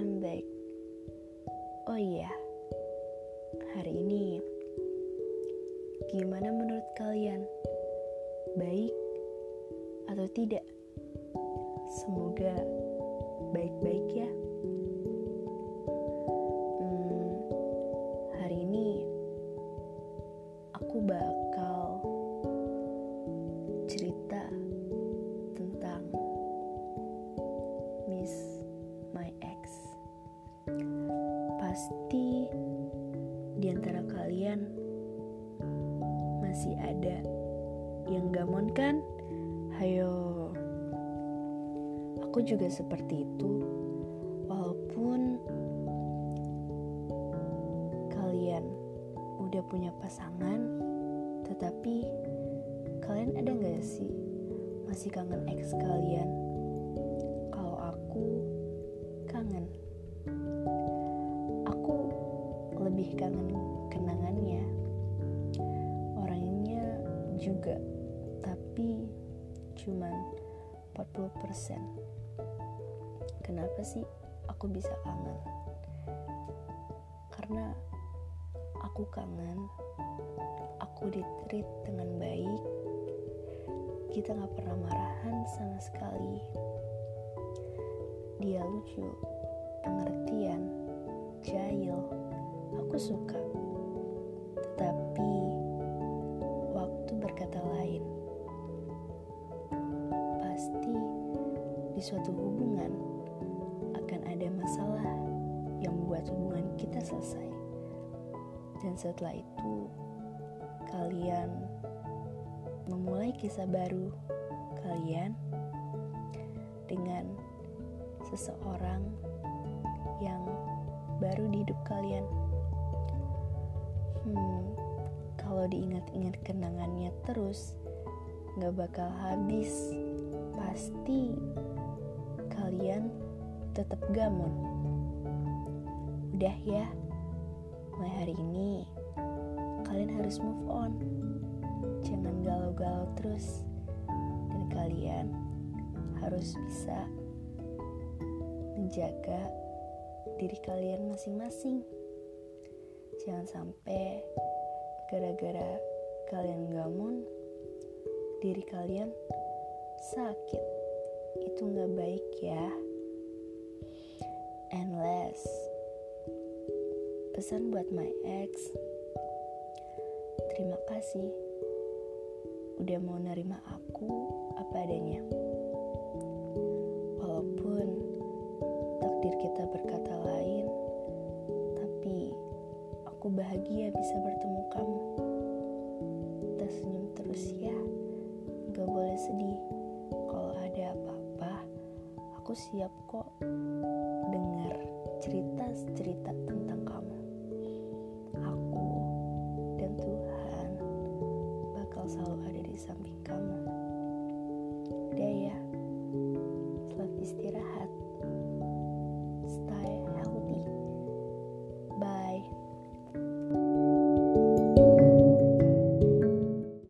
I'm hmm. back. Oh iya, hari ini gimana menurut kalian? Baik atau tidak? Semoga baik-baik Pasti di antara kalian masih ada yang gamon kan? Hayo. Aku juga seperti itu. Walaupun kalian udah punya pasangan, tetapi kalian ada nggak sih masih kangen ex kalian? Kalau aku kangen. Lebih kangen kenangannya. Juga tapi cuman 40% kenapa sih aku bisa kangen? Karena aku kangen aku ditreat dengan baik. Kita gak pernah marahan sama sekali. Dia lucu jahil suka tetapi berkata lain. Pasti di suatu hubungan akan ada masalah yang membuat hubungan kita selesai. Dan setelah itu, kalian memulai kisah baru kalian dengan seseorang yang baru di hidup kalian. Hmm, kalau diingat-ingat kenangannya terus gak bakal habis. Pasti kalian tetap gamon. Udah ya mulai hari ini kalian harus move on. Jangan galau-galau terus. Dan kalian harus bisa menjaga diri kalian masing-masing jangan sampai gara-gara kalian gamon diri kalian sakit. Itu nggak baik ya. And last pesan buat my ex terima kasih. Udah mau nerima aku apa adanya aku bahagia bisa bertemu kamu. Terus ya. Gak boleh sedih. Kalau ada apa-apa Aku siap kok Dengar cerita-cerita tentang kamu. Aku dan Tuhan Bakal selalu ada di samping kamu